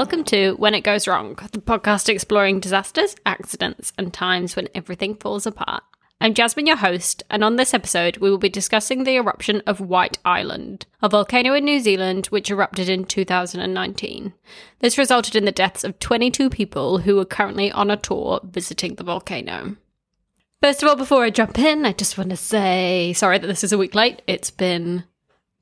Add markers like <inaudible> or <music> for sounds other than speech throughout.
Welcome to When It Goes Wrong, the podcast exploring disasters, accidents, and times when everything falls apart. I'm Jasmine, your host, and on this episode, we will be discussing the eruption of White Island, a volcano in New Zealand which erupted in 2019. This resulted in the deaths of 22 people who are currently on a tour visiting the volcano. First of all, before I jump in, I just want to say sorry that this is a week late. It's been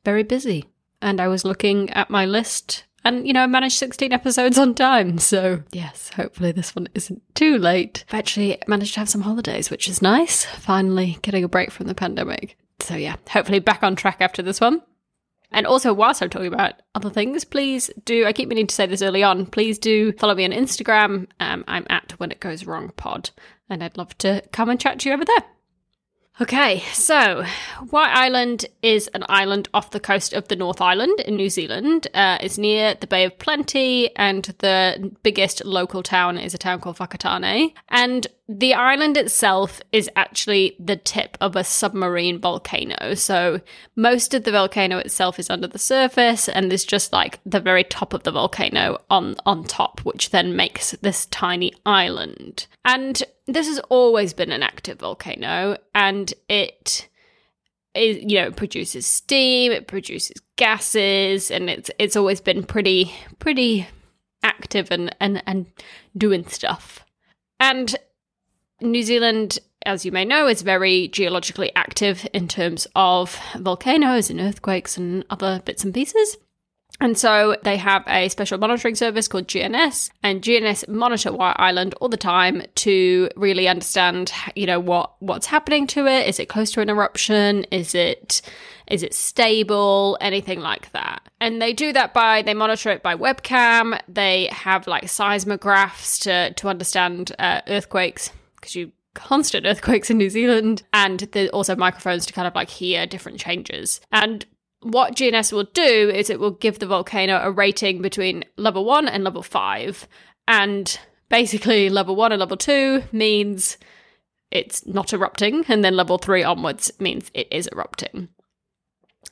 very busy, and I was looking at my list and, you know, I managed 16 episodes on time. So, yes, hopefully this one isn't too late. I've actually managed to have some holidays, which is nice. Finally getting a break from the pandemic. So, yeah, hopefully back on track after this one. And also, whilst I'm talking about other things, please do, I keep meaning to say this early on, please do follow me on Instagram. Um, I'm at When It Goes Wrong Pod, and I'd love to come and chat to you over there. Okay, so White Island is an island off the coast of the North Island in New Zealand. Uh, it's near the Bay of Plenty, and the biggest local town is a town called Whakatane. And the island itself is actually the tip of a submarine volcano. So most of the volcano itself is under the surface, and there's just like the very top of the volcano on on top, which then makes this tiny island. And this has always been an active volcano and it is you know it produces steam it produces gases and it's it's always been pretty pretty active and and and doing stuff. And new zealand as you may know is very geologically active in terms of volcanoes and earthquakes and other bits and pieces and so they have a special monitoring service called GNS, and GNS monitor White Island all the time to really understand, you know, what what's happening to it. Is it close to an eruption? Is it is it stable? Anything like that. And they do that by they monitor it by webcam. They have like seismographs to to understand uh, earthquakes because you constant earthquakes in New Zealand, and there's also microphones to kind of like hear different changes. And what GNS will do is it will give the volcano a rating between level one and level five. And basically, <laughs> level one and level two means it's not erupting, and then level three onwards means it is erupting.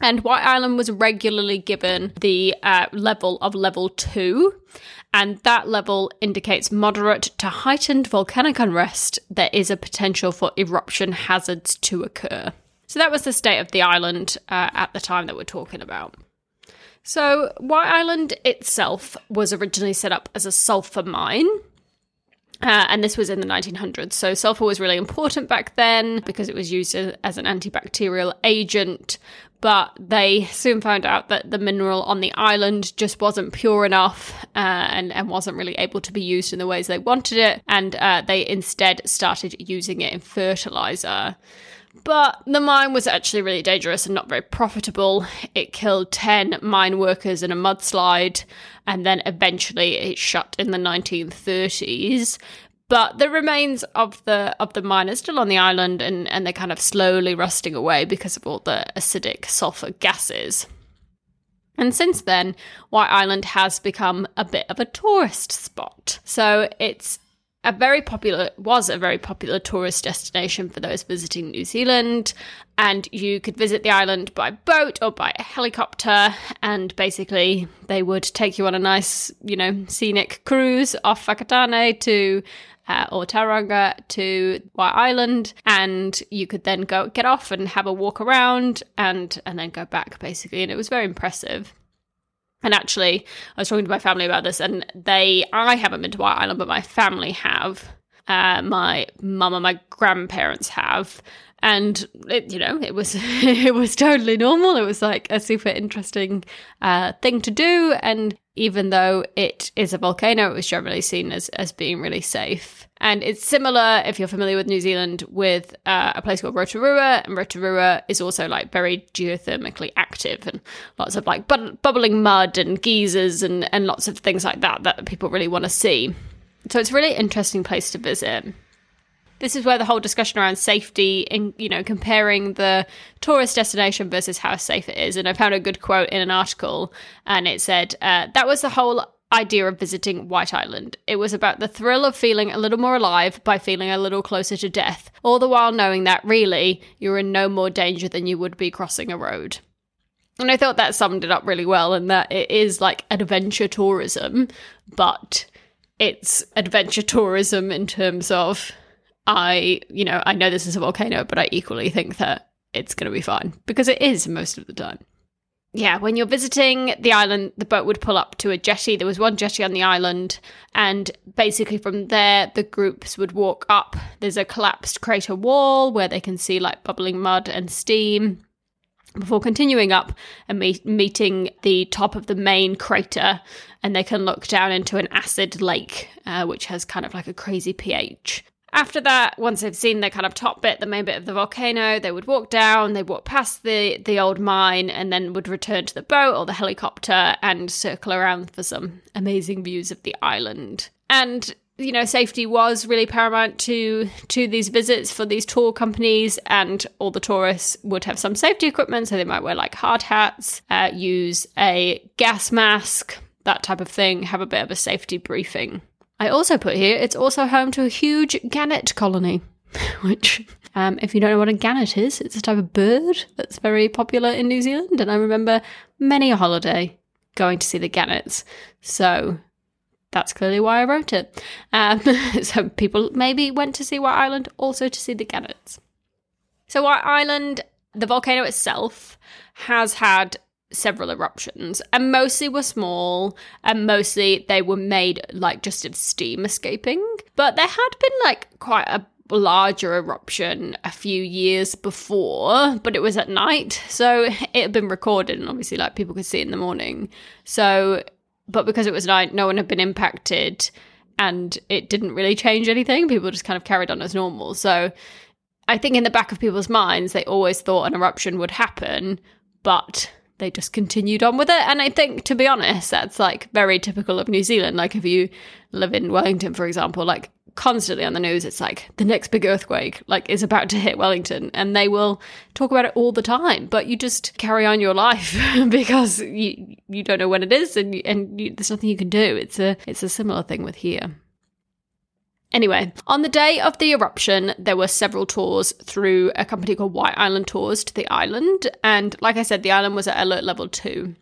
And White Island was regularly given the uh, level of level two, and that level indicates moderate to heightened volcanic unrest. There is a potential for eruption hazards to occur. So that was the state of the island uh, at the time that we're talking about. So, White Island itself was originally set up as a sulfur mine. Uh, and this was in the 1900s. So, sulfur was really important back then because it was used as an antibacterial agent. But they soon found out that the mineral on the island just wasn't pure enough uh, and, and wasn't really able to be used in the ways they wanted it. And uh, they instead started using it in fertilizer. But the mine was actually really dangerous and not very profitable. It killed 10 mine workers in a mudslide, and then eventually it shut in the 1930s. But the remains of the of the mine are still on the island and, and they're kind of slowly rusting away because of all the acidic sulfur gases. And since then, White Island has become a bit of a tourist spot. So it's a very popular was a very popular tourist destination for those visiting New Zealand. And you could visit the island by boat or by a helicopter. And basically they would take you on a nice you know scenic cruise off Whakatane to uh, or Tauranga to White Island, and you could then go get off and have a walk around and and then go back basically, and it was very impressive. And actually, I was talking to my family about this, and they, I haven't been to White Island, but my family have. Uh, my mum and my grandparents have, and it, you know, it was <laughs> it was totally normal. It was like a super interesting uh, thing to do, and even though it is a volcano, it was generally seen as as being really safe. And it's similar, if you're familiar with New Zealand, with uh, a place called Rotorua. And Rotorua is also like very geothermically active and lots of like bu- bubbling mud and geysers and, and lots of things like that that people really want to see. So it's a really interesting place to visit. This is where the whole discussion around safety in you know comparing the tourist destination versus how safe it is and i found a good quote in an article and it said uh, that was the whole idea of visiting White Island. It was about the thrill of feeling a little more alive by feeling a little closer to death, all the while knowing that really you're in no more danger than you would be crossing a road. And I thought that summed it up really well, and that it is like adventure tourism, but it's adventure tourism in terms of I, you know, I know this is a volcano, but I equally think that it's going to be fine because it is most of the time. Yeah, when you're visiting the island, the boat would pull up to a jetty. There was one jetty on the island, and basically from there, the groups would walk up. There's a collapsed crater wall where they can see like bubbling mud and steam before continuing up and meet, meeting the top of the main crater, and they can look down into an acid lake, uh, which has kind of like a crazy pH. After that, once they've seen the kind of top bit, the main bit of the volcano, they would walk down, they'd walk past the, the old mine, and then would return to the boat or the helicopter and circle around for some amazing views of the island. And you know safety was really paramount to to these visits for these tour companies and all the tourists would have some safety equipment so they might wear like hard hats uh, use a gas mask that type of thing have a bit of a safety briefing i also put here it's also home to a huge gannet colony <laughs> which um, if you don't know what a gannet is it's a type of bird that's very popular in new zealand and i remember many a holiday going to see the gannets so that's clearly why I wrote it. Um, <laughs> so people maybe went to see White Island also to see the gannets. So White Island, the volcano itself, has had several eruptions and mostly were small and mostly they were made like just of steam escaping but there had been like quite a larger eruption a few years before, but it was at night. So it had been recorded and obviously like people could see in the morning. So but because it was night, no one had been impacted and it didn't really change anything. People just kind of carried on as normal. So I think in the back of people's minds, they always thought an eruption would happen, but they just continued on with it. And I think, to be honest, that's like very typical of New Zealand. Like if you live in Wellington, for example, like constantly on the news it's like the next big earthquake like is about to hit Wellington and they will talk about it all the time but you just carry on your life <laughs> because you you don't know when it is and and you, there's nothing you can do it's a it's a similar thing with here Anyway, on the day of the eruption, there were several tours through a company called White Island Tours to the island. And like I said, the island was at alert level two.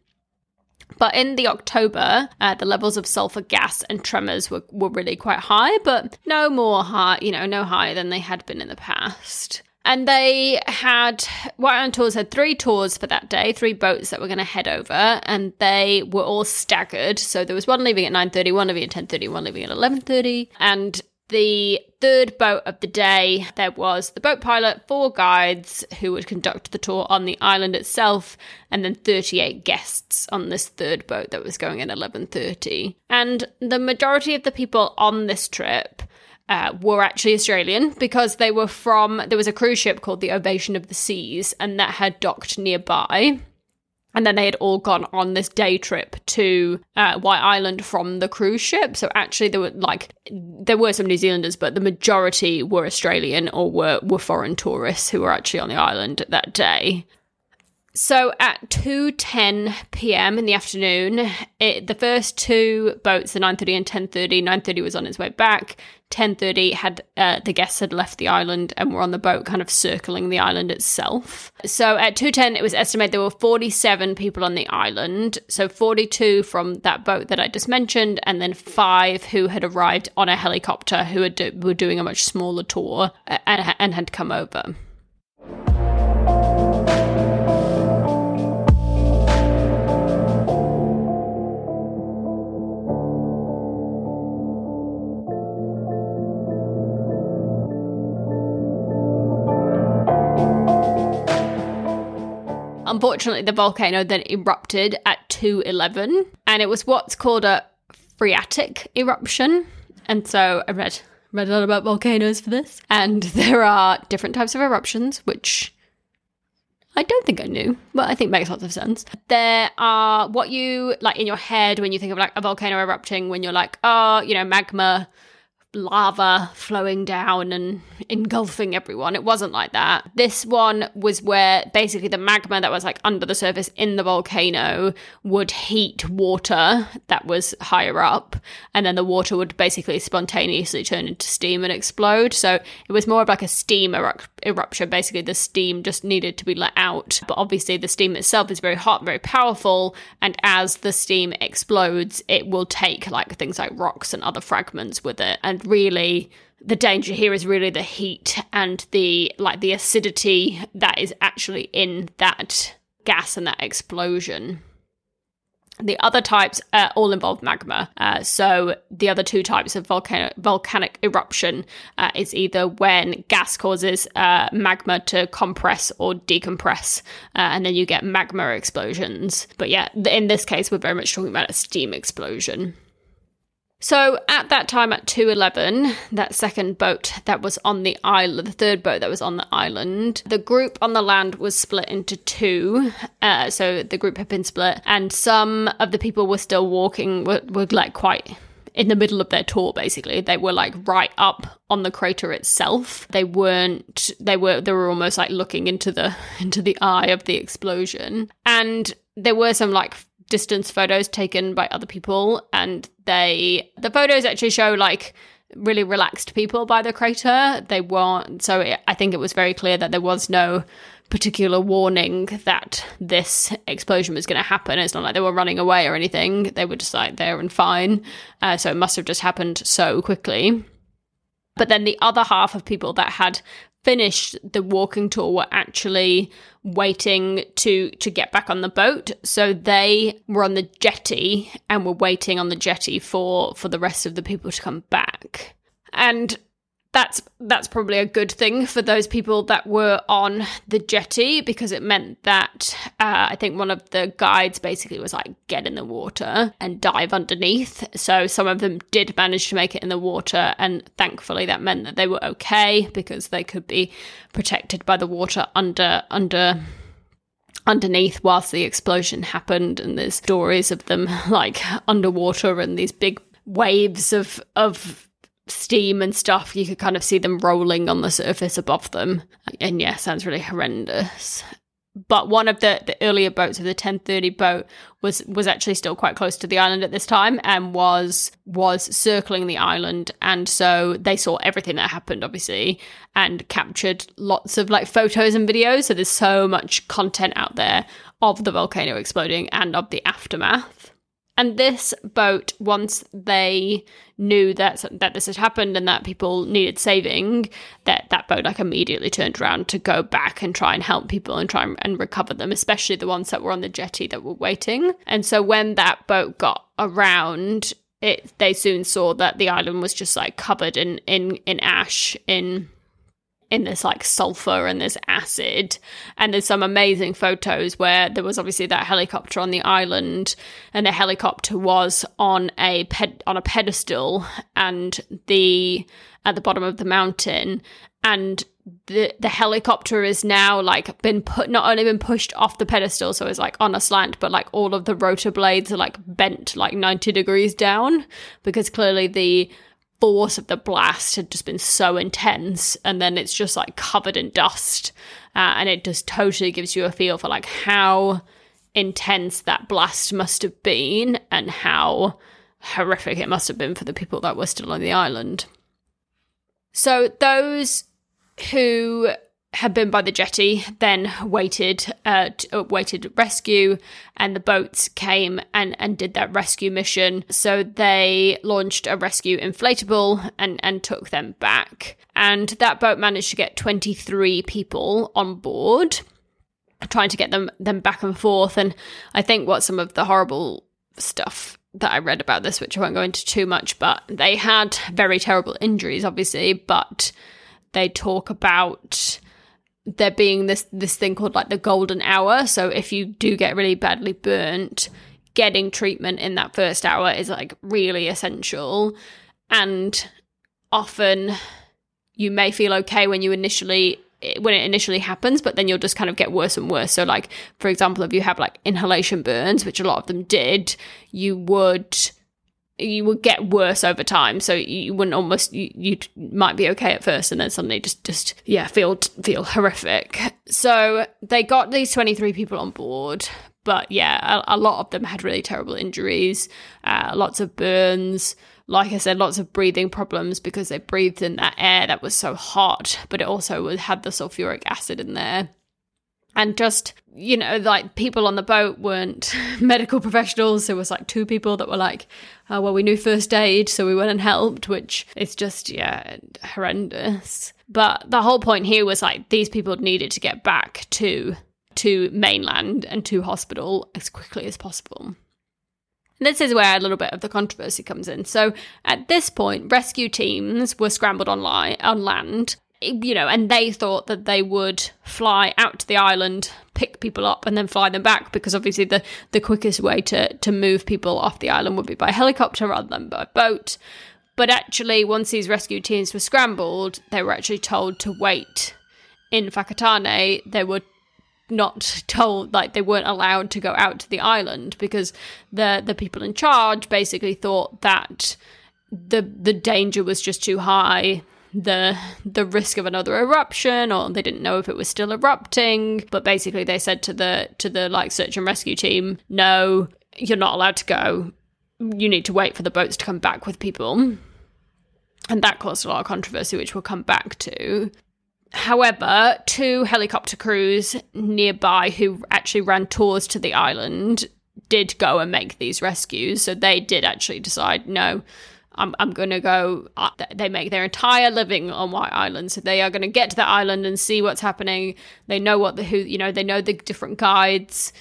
But in the October, uh, the levels of sulfur gas and tremors were, were really quite high, but no more high, you know, no higher than they had been in the past. And they had, White Island Tours had three tours for that day, three boats that were going to head over, and they were all staggered. So there was one leaving at 9.30, one leaving at 10.30, one leaving at 11.30. And the third boat of the day, there was the boat pilot, four guides who would conduct the tour on the island itself, and then 38 guests on this third boat that was going at 11:30. And the majority of the people on this trip uh, were actually Australian because they were from there was a cruise ship called the Ovation of the Seas, and that had docked nearby. And then they had all gone on this day trip to uh, White Island from the cruise ship. So actually, there were like there were some New Zealanders, but the majority were Australian or were were foreign tourists who were actually on the island that day. So at 2:10 p.m. in the afternoon, it, the first two boats, the 9:30 and 10:30, 9:30 was on its way back. 10:30 had uh, the guests had left the island and were on the boat, kind of circling the island itself. So at 2:10, it was estimated there were 47 people on the island. So 42 from that boat that I just mentioned, and then five who had arrived on a helicopter who were doing a much smaller tour uh, and, and had come over. Unfortunately, the volcano then erupted at 211, and it was what's called a phreatic eruption. And so I read read a lot about volcanoes for this, and <laughs> there are different types of eruptions, which I don't think I knew, but I think makes lots of sense. There are what you like in your head when you think of like a volcano erupting, when you're like, oh, you know, magma lava flowing down and engulfing everyone. It wasn't like that. This one was where basically the magma that was like under the surface in the volcano would heat water that was higher up, and then the water would basically spontaneously turn into steam and explode. So it was more of like a steam eru- eruption. Basically, the steam just needed to be let out. But obviously, the steam itself is very hot, very powerful, and as the steam explodes, it will take like things like rocks and other fragments with it and really the danger here is really the heat and the like the acidity that is actually in that gas and that explosion the other types uh, all involve magma. Uh, so the other two types of volcano- volcanic eruption uh, is either when gas causes uh, magma to compress or decompress, uh, and then you get magma explosions. But yeah, in this case, we're very much talking about a steam explosion. So at that time at 211, that second boat that was on the island, the third boat that was on the island, the group on the land was split into two. Uh, so the group had been split, and some of the people were still walking, were, were like quite in the middle of their tour basically they were like right up on the crater itself they weren't they were they were almost like looking into the <laughs> into the eye of the explosion and there were some like distance photos taken by other people and they the photos actually show like really relaxed people by the crater. They weren't so it, i think it was very clear that there was no particular warning that this explosion was going to happen. It's not like they were running away or anything. They were just like there and fine. Uh, so it must have just happened so quickly. But then the other half of people that had finished the walking tour were actually waiting to to get back on the boat. So they were on the jetty and were waiting on the jetty for for the rest of the people to come back. And that's that's probably a good thing for those people that were on the jetty because it meant that uh, I think one of the guides basically was like get in the water and dive underneath. So some of them did manage to make it in the water, and thankfully that meant that they were okay because they could be protected by the water under under underneath whilst the explosion happened and there's stories of them <laughs> like underwater and these big waves of of steam and stuff, you could kind of see them rolling on the surface above them. And yeah, sounds really horrendous. But one of the, the earlier boats of the 1030 boat was was actually still quite close to the island at this time and was was circling the island and so they saw everything that happened obviously and captured lots of like photos and videos so there's so much content out there of the volcano exploding and of the aftermath and this boat, once they knew that that this had happened and that people needed saving, that that boat like immediately turned around to go back and try and help people and try and, recover them, especially the ones that were on the jetty that were waiting. And so when that boat got around, it they soon saw that the island was just like covered in in in ash in in this like sulfur and this acid. And there's some amazing photos where there was obviously that helicopter on the island, and the helicopter was on a ped- on a pedestal, and the at the bottom of the mountain, and the the helicopter is now like been put not only been pushed off the pedestal so it's like on a slant but like all of the rotor blades are like bent like 90 degrees down because clearly the force of the blast had just been so intense and then it's just like covered in dust. Uh, and it just totally gives you a feel for like how intense that blast must have been and how horrific it must have been for the people that were still on the island. So those who had been by the jetty, then waited, uh, t- uh, waited rescue, and the boats came and, and did that rescue mission. So they launched a rescue inflatable and, and took them back. And that boat managed to get 23 people on board, trying to get them, them back and forth. And I think what some of the horrible stuff that I read about this, which I won't go into too much, but they had very terrible injuries, obviously, but they talk about there being this this thing called like the golden hour. So if you do get really badly burnt, getting treatment in that first hour is like really essential. And often you may feel okay when you initially when it initially happens, but then you'll just kind of get worse and worse. So, like for example, if you have like inhalation burns, which a lot of them did, you would you would get worse over time. So you wouldn't almost you, might be okay at first, and then suddenly just just yeah feel feel horrific. So they got these twenty three people on board, but yeah, a, a, lot of them had really terrible injuries, uh, lots of burns. Like I said, lots of breathing problems because they breathed in that air that was so hot, but it also had the sulfuric acid in there and just you know like people on the boat weren't <laughs> medical professionals. There was like two people that were like oh, well we knew first aid so we went and helped which is just yeah horrendous. But the whole point here was like these people needed to get back to to mainland and to hospital as quickly as possible. This is where a little bit of the controversy comes in. So at this point, rescue teams were scrambled on, line, on land you know, and they thought that they would fly out to the island, pick people up, and then fly them back because obviously the the quickest way to to move people off the island would be by helicopter rather than by boat. But actually, once these rescue teams were scrambled, they were actually told to wait in Whakatane. They were not told like they weren't allowed to go out to the island because the the people in charge basically thought that the the danger was just too high the the risk of another eruption or they didn't know if it was still erupting. But basically they said to the to the like search and rescue team no you're not allowed to go. You need to wait for the boats to come back with people. And that caused a lot of controversy which we'll come back to. However two helicopter crews nearby who actually ran tours to the island did go and make these rescues. So they did actually decide no I'm, I'm going to go. Uh, they make their entire living on White Island, so they are going to get to the island and see what's happening. They know what the who, you know, they know the different guides.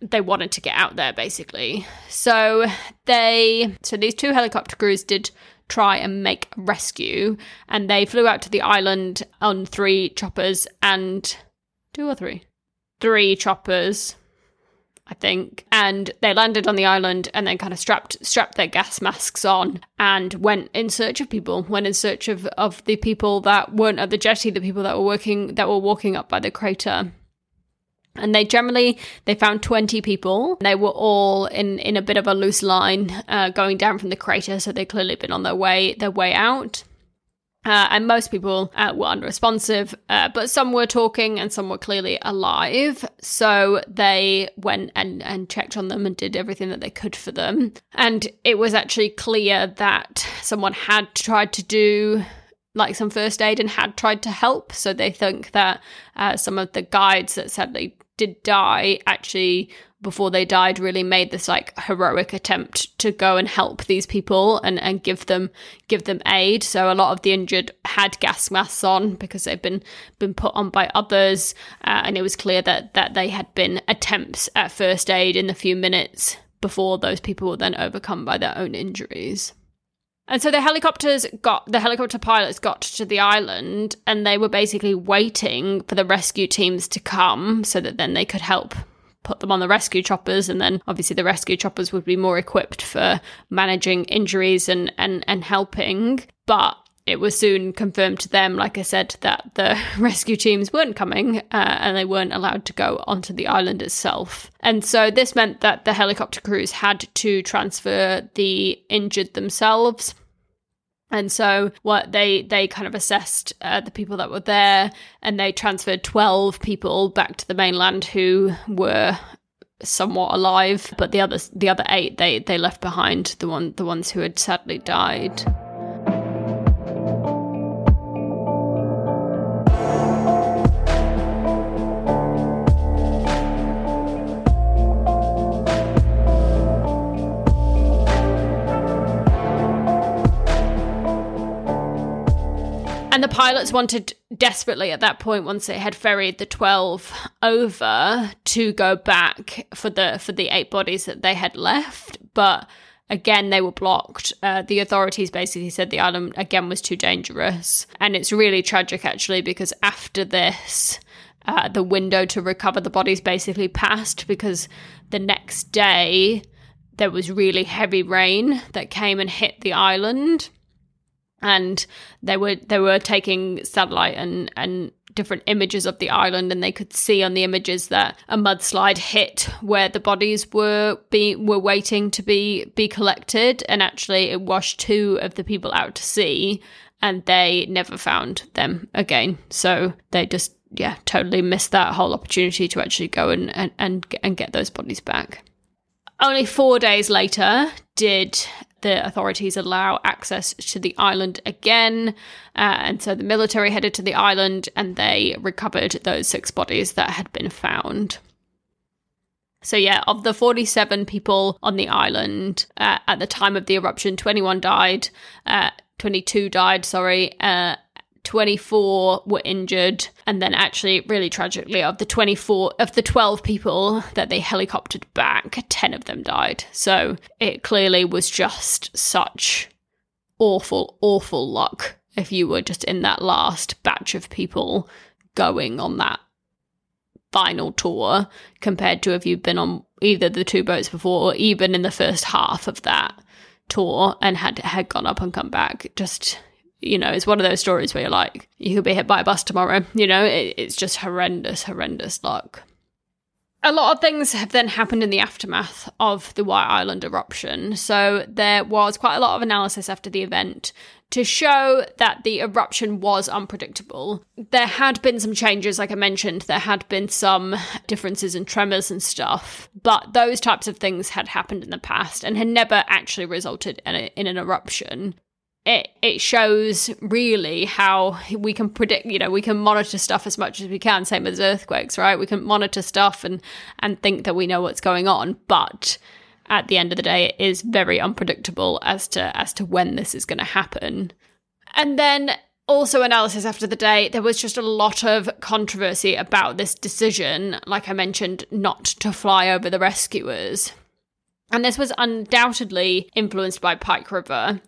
They wanted to get out there basically. So they, so these two helicopter crews did try and make rescue, and they flew out to the island on three choppers and two or three, three choppers I think. And they landed on the island and then kind of strapped strapped their gas masks on and went in search of people, went in search of, of the people that weren't at the jetty, the people that were working that were walking up by the crater. And they generally they found twenty people. They were all in in a bit of a loose line, uh, going down from the crater. So they'd clearly been on their way their way out. Uh, and most people uh, were unresponsive, uh, but some were talking and some were clearly alive. So they went and, and checked on them and did everything that they could for them. And it was actually clear that someone had tried to do like some first aid and had tried to help. So they think that uh, some of the guides that sadly did die actually before they died really made this like heroic attempt to go and help these people and, and give them give them aid. So a lot of the injured had gas masks on because they've been been put on by others, uh, and it was clear that that they had been attempts at first aid in the few minutes before those people were then overcome by their own injuries. And so the helicopters got the helicopter pilots got to the island and they were basically waiting for the rescue teams to come so that then they could help put them on the rescue choppers and then obviously the rescue choppers would be more equipped for managing injuries and and, and helping but it was soon confirmed to them, like I said, that the <laughs> rescue teams weren't coming uh, and they weren't allowed to go onto the island itself. And so this meant that the helicopter crews had to transfer the injured themselves and so what they they kind of assessed uh, the people that were there and they transferred 12 people back to the mainland who were somewhat alive but the others the other 8 they they left behind the one the ones who had sadly died And the pilots wanted desperately at that point, once they had ferried the twelve over, to go back for the for the eight bodies that they had left, but again they were blocked. Uh, the authorities basically said the island again was too dangerous. And it's really tragic actually because after this uh, the window to recover the bodies basically passed because the next day there was really heavy rain that came and hit the island and they were they were taking satellite and and different images of the island and they could see on the images that a mudslide hit where the bodies were be were waiting to be be collected. And actually it washed two of the people out to sea and they never found them again. So they just yeah totally missed that whole opportunity to actually go and and and, and get those bodies back. Only four days later did the authorities allow access to the island again. Uh, and so the military headed to the island and they recovered those six bodies that had been found. So, yeah, of the 47 people on the island uh, at the time of the eruption, 21 died, uh, 22 died, sorry, uh, 24 were injured and then actually really tragically of the 24 of the 12 people that they helicoptered back 10 of them died. So it clearly was just such awful awful luck if you were just in that last batch of people going on that final tour compared to if you've been on either the two boats before or even in the first half of that tour and had had gone up and come back. Just you know, it's one of those stories where you're like, you could be hit by a bus tomorrow. You know, it, it's just horrendous, horrendous luck. A lot of things have then happened in the aftermath of the White Island eruption. So there was quite a lot of analysis after the event to show that the eruption was unpredictable. There had been some changes, like I mentioned, there had been some differences in tremors and stuff, but those types of things had happened in the past and had never actually resulted in, a, in an eruption it it shows really how we can predict you know we can monitor stuff as much as we can same as earthquakes right? We can monitor stuff and and think that we know what's going on but at the end of the day it is very unpredictable as to as to when this is going to happen. And then also analysis after the day there was just a lot of controversy about this decision like i mentioned not to fly over the rescuers. And this was undoubtedly influenced by pike river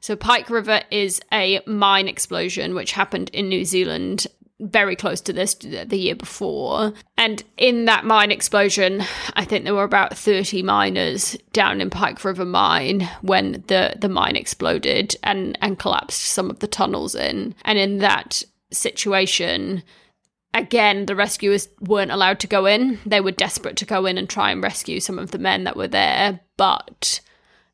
so, Pike River is a mine explosion which happened in New Zealand very close to this the year before. And in that mine explosion, I think there were about 30 miners down in Pike River Mine when the, the mine exploded and, and collapsed some of the tunnels in. And in that situation, again, the rescuers weren't allowed to go in. They were desperate to go in and try and rescue some of the men that were there, but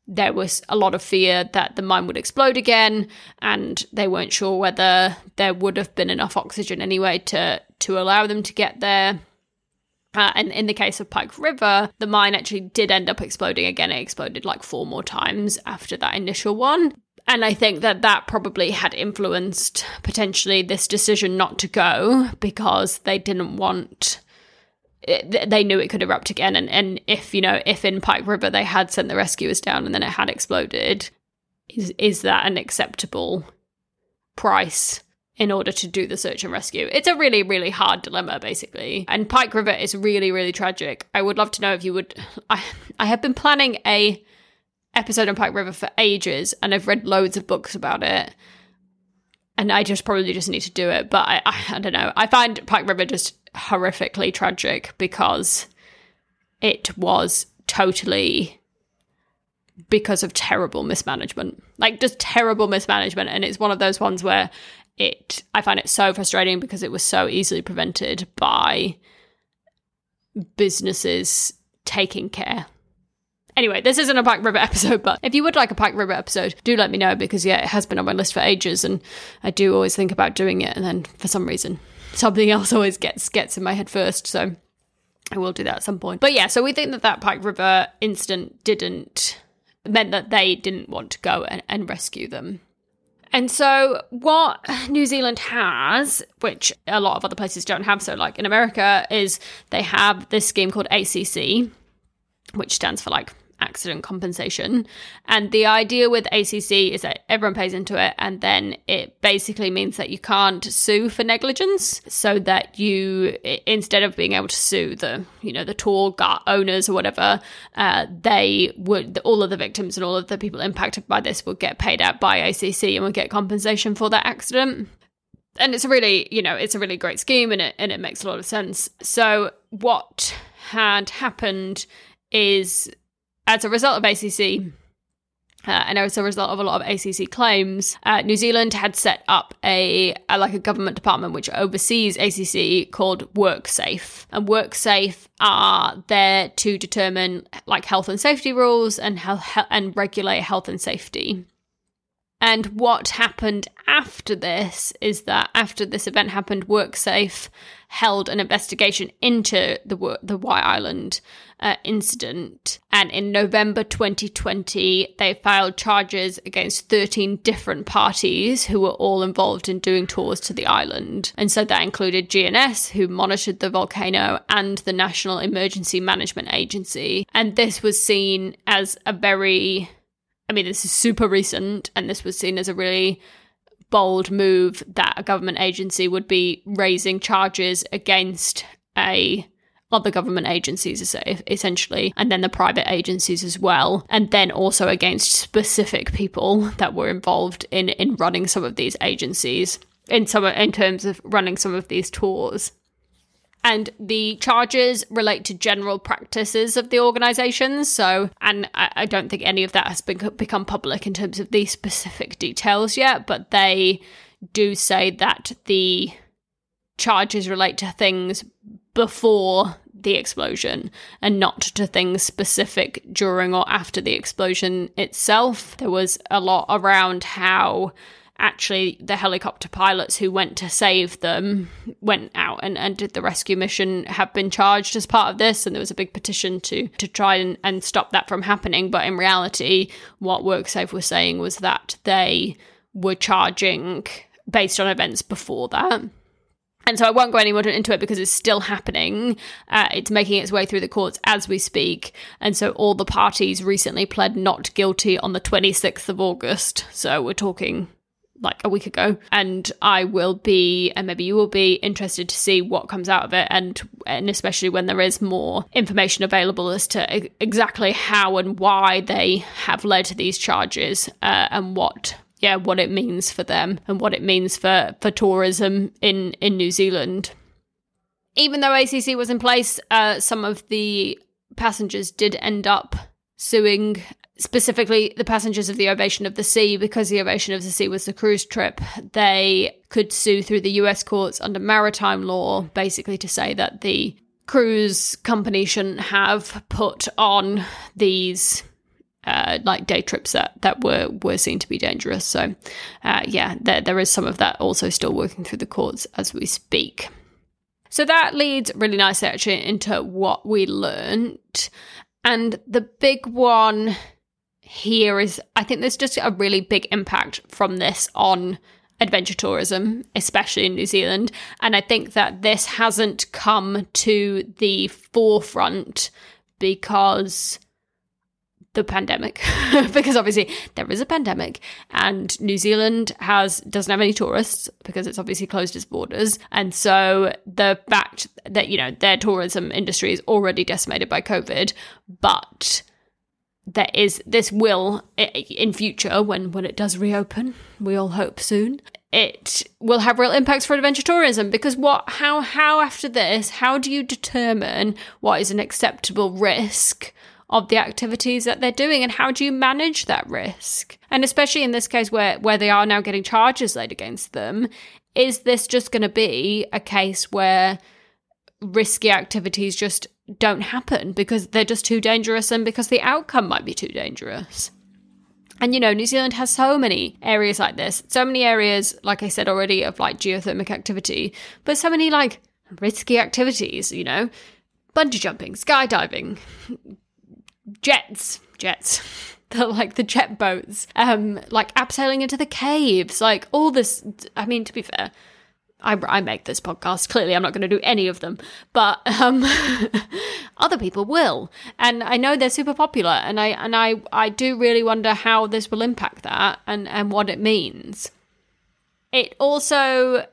there was a lot of fear that the mine would explode again, and they weren't sure whether there would have been enough oxygen anyway to to allow them to get there. Uh, and in the case of Pike River, the mine actually did end up exploding again. It exploded like four more times after that initial one. And I think that that probably had influenced potentially this decision not to go because they didn't want it, they knew it could erupt again. And, and if, you know, if in Pike River they had sent the rescuers down and then it had exploded, is, is that an acceptable price in order to do the search and rescue? It's a really, really hard dilemma, basically. And Pike River is really, really tragic. I would love to know if you would. I, I have been planning a episode on Pike River for ages and I've read loads of books about it and I just probably just need to do it. But I, I, I, don't know. I find Pike River just horrifically tragic because it was totally because of terrible mismanagement, like just terrible mismanagement. And it's one of those ones where it, I find it so frustrating because it was so easily prevented by businesses taking care Anyway, this isn't a Pike River <laughs> episode, but if you would like a Pike River episode, do let me know because, yeah, it has been on my list for ages and I do always think about doing it. And then for some reason, something <laughs> else always gets gets in my head first. So I will do that at some point. But yeah, so we think that that Pike River incident didn't meant that they didn't want to go and, and rescue them. And so, what New Zealand has, which a lot of other places don't have, so like in America, is they have this scheme called ACC, which stands for like accident compensation. And the idea with ACC is that everyone pays into it, and then it basically means that you can't sue for negligence. So that you, instead of being able to sue the, you know, the tour gut owners or whatever, uh, they would, all of the victims and all of the people impacted by this would get paid out by ACC and would get compensation for that accident. And it's a really, you know, it's a really great scheme and it, and it makes a lot of sense. So what had happened is as a result of ACC, uh, and as a result of a lot of ACC claims, uh, New Zealand had set up a, a, like a government department which oversees ACC called WorkSafe, and WorkSafe are there to determine like health and safety rules and health and regulate health and safety. And what happened after this is that after this event happened, WorkSafe held an investigation into the the White Island uh, incident, and in November 2020, they filed charges against 13 different parties who were all involved in doing tours to the island. And so that included GNS, who monitored the volcano, and the National Emergency Management Agency. And this was seen as a very I mean, this is super recent, and this was seen as a really bold move that a government agency would be raising charges against a other government agencies essentially and then the private agencies as well and then also against specific people that were involved in in running some of these agencies in some in terms of running some of these tours and the charges relate to general practices of the organizations. So, and I, I don't think any of that has been, become public in terms of these specific details yet, but they do say that the charges relate to things before the explosion and not to things specific during or after the explosion itself. There was a lot around how actually the helicopter pilots who went to save them went out and, and did the rescue mission have been charged as part of this and there was a big petition to to try and, and stop that from happening but in reality what WorkSafe was saying was that they were charging based on events before that and so I won't go any more into it because it's still happening. Uh, it's making its way through the courts as we speak. And so all the parties recently pled not guilty on the 26th of August. So we're talking like a week ago. And I will be and maybe you will be interested to see what comes out of it and and especially when there is more information available as to exactly how and why they have led to these charges uh, and what yeah what it means for them and what it means for for tourism in in New Zealand. Even though ACC was in place uh, some of the passengers did end up suing specifically the passengers of the Ovation of the Sea, because the Ovation of the Sea was the cruise trip, they could sue through the US courts under maritime law, basically to say that the cruise company shouldn't have put on these uh, like day trips that, that were were seen to be dangerous. So, uh, yeah, there there is some of that also still working through the courts as we speak. So that leads really nicely actually into what we learned. And the big one here is I think there's just a really big impact from this on adventure tourism, especially in New Zealand. And I think that this hasn't come to the forefront because the pandemic <laughs> because obviously there is a pandemic and New Zealand has doesn't have any tourists because it's obviously closed its borders and so the fact that you know their tourism industry is already decimated by covid but there is this will in future when when it does reopen we all hope soon it will have real impacts for adventure tourism. Because what how how after this how do you determine what is an acceptable risk of the activities that they're doing? And how do you manage that risk? And especially in this case where where they are now getting charges laid against them is this just going to be a case where risky activities just don't happen because they're just too dangerous and because the outcome might be too dangerous. And you know, New Zealand has so many areas like this, so many areas, like I said already, of like geothermic activity, but so many like risky activities, you know, bungee jumping, skydiving, jets, jets. <laughs> The, like the jet boats, um, like abseiling into the caves, like all this. I mean, to be fair, I, I make this podcast. Clearly, I'm not going to do any of them, but um, <laughs> other people will, and I know they're super popular. And I and I I do really wonder how this will impact that and and what it means. It also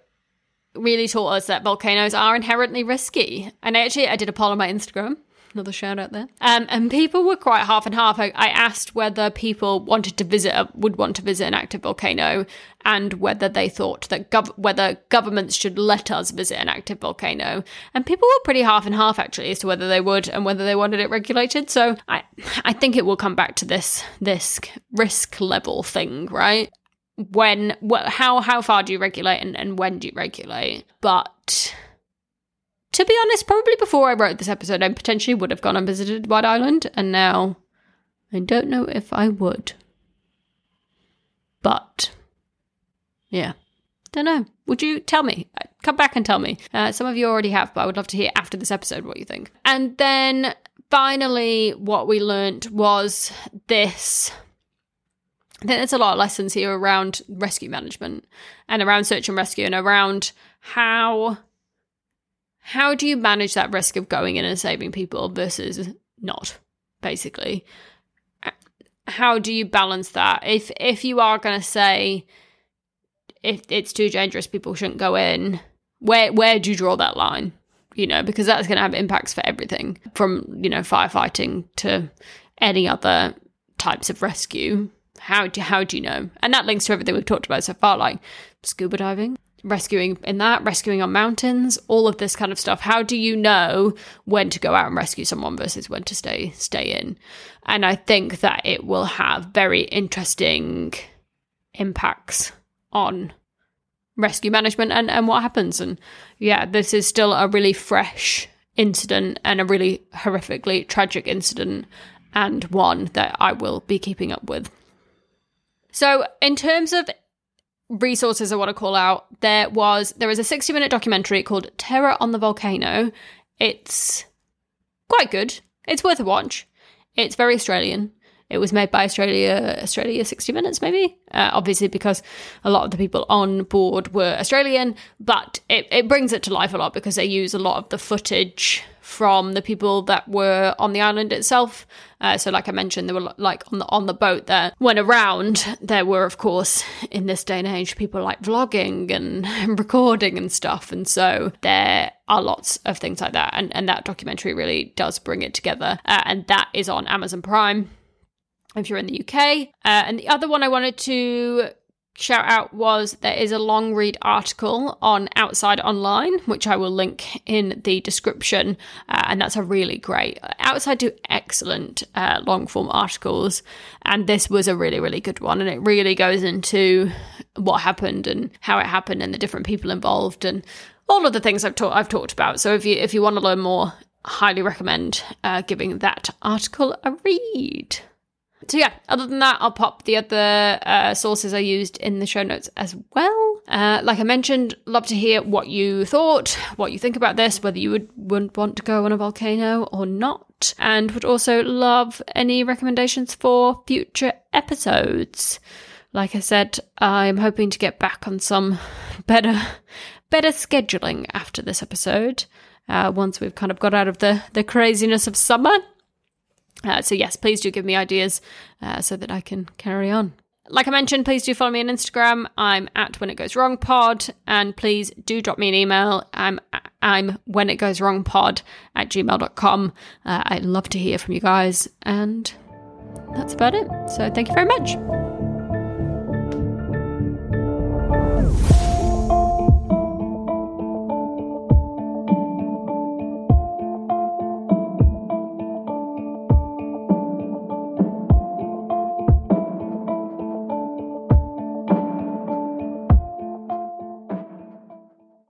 really taught us that volcanoes are inherently risky. And actually, I did a poll on my Instagram Another shout out there. Um, and people were quite half and half. I, I asked whether people wanted to visit, a, would want to visit an active volcano, and whether they thought that gov- whether governments should let us visit an active volcano. And people were pretty half and half actually as to whether they would and whether they wanted it regulated. So I, I think it will come back to this this risk level thing, right? When, wh- how how far do you regulate and, and when do you regulate? But to be honest, probably before I wrote this episode, I potentially would have gone and visited White Island, and now I don't know if I would. But yeah, don't know. Would you tell me? Come back and tell me. Uh, some of you already have, but I would love to hear after this episode what you think. And then finally, what we learned was this. I think there's a lot of lessons here around rescue management and around search and rescue and around how how do you manage that risk of going in and saving people versus not basically? Uh, how do you balance that? If if you are going to say if it's too dangerous people shouldn't go in where where do you draw that line? You know because that's going to have impacts for everything from you know firefighting to any other types of rescue. How do how do you know? And that links to everything we've talked about so far like scuba diving rescuing in that, rescuing on mountains, all of this kind of stuff. How do you know when to go out and rescue someone versus when to stay stay in? And I think that it will have very interesting impacts on rescue management and, and what happens. And yeah, this is still a really fresh incident and a really horrifically tragic incident and one that I will be keeping up with. So, in terms of resources I want to call out, there was there is a 60 minute documentary called Terror on the Volcano. It's quite good. It's worth a watch. It's very Australian. It was made by Australia, Australia 60 Minutes, maybe. Uh, obviously, because a lot of the people on board were Australian, but it, it brings it to life a lot because they use a lot of the footage from the people that were on the island itself. Uh, so, like I mentioned, there were like on the on the boat that went around. There were, of course, in this day and age, people like vlogging and <laughs> recording and stuff, and so there are lots of things like that. And and that documentary really does bring it together, uh, and that is on Amazon Prime if you're in the UK. Uh, and the other one I wanted to shout out was there is a long read article on Outside Online, which I will link in the description. Uh, and that's a really great. Outside do excellent uh, long form articles. And this was a really, really good one. And it really goes into what happened and how it happened and the different people involved and all of the things I've, ta- I've talked about. So if you if you want to learn more, highly recommend uh, giving that article a read. So yeah, other than that, I'll pop the other uh, sources I used in the show notes as well. Uh, like I mentioned, love to hear what you thought, what you think about this, whether you would, would want to go on a volcano or not, and would also love any recommendations for future episodes. Like I said, I'm hoping to get back on some better, better scheduling after this episode. Uh, once we've kind of got out of the the craziness of summer uh, so, yes, please do give me ideas uh, so that I can carry on. Like I mentioned, please do follow me on Instagram. I'm at When It Goes Wrong Pod, and please do drop me an email. I'm I'm When It Goes Wrong Pod at gmail.com. Uh, I'd love to hear from you guys, and that's about it. So, thank you very much.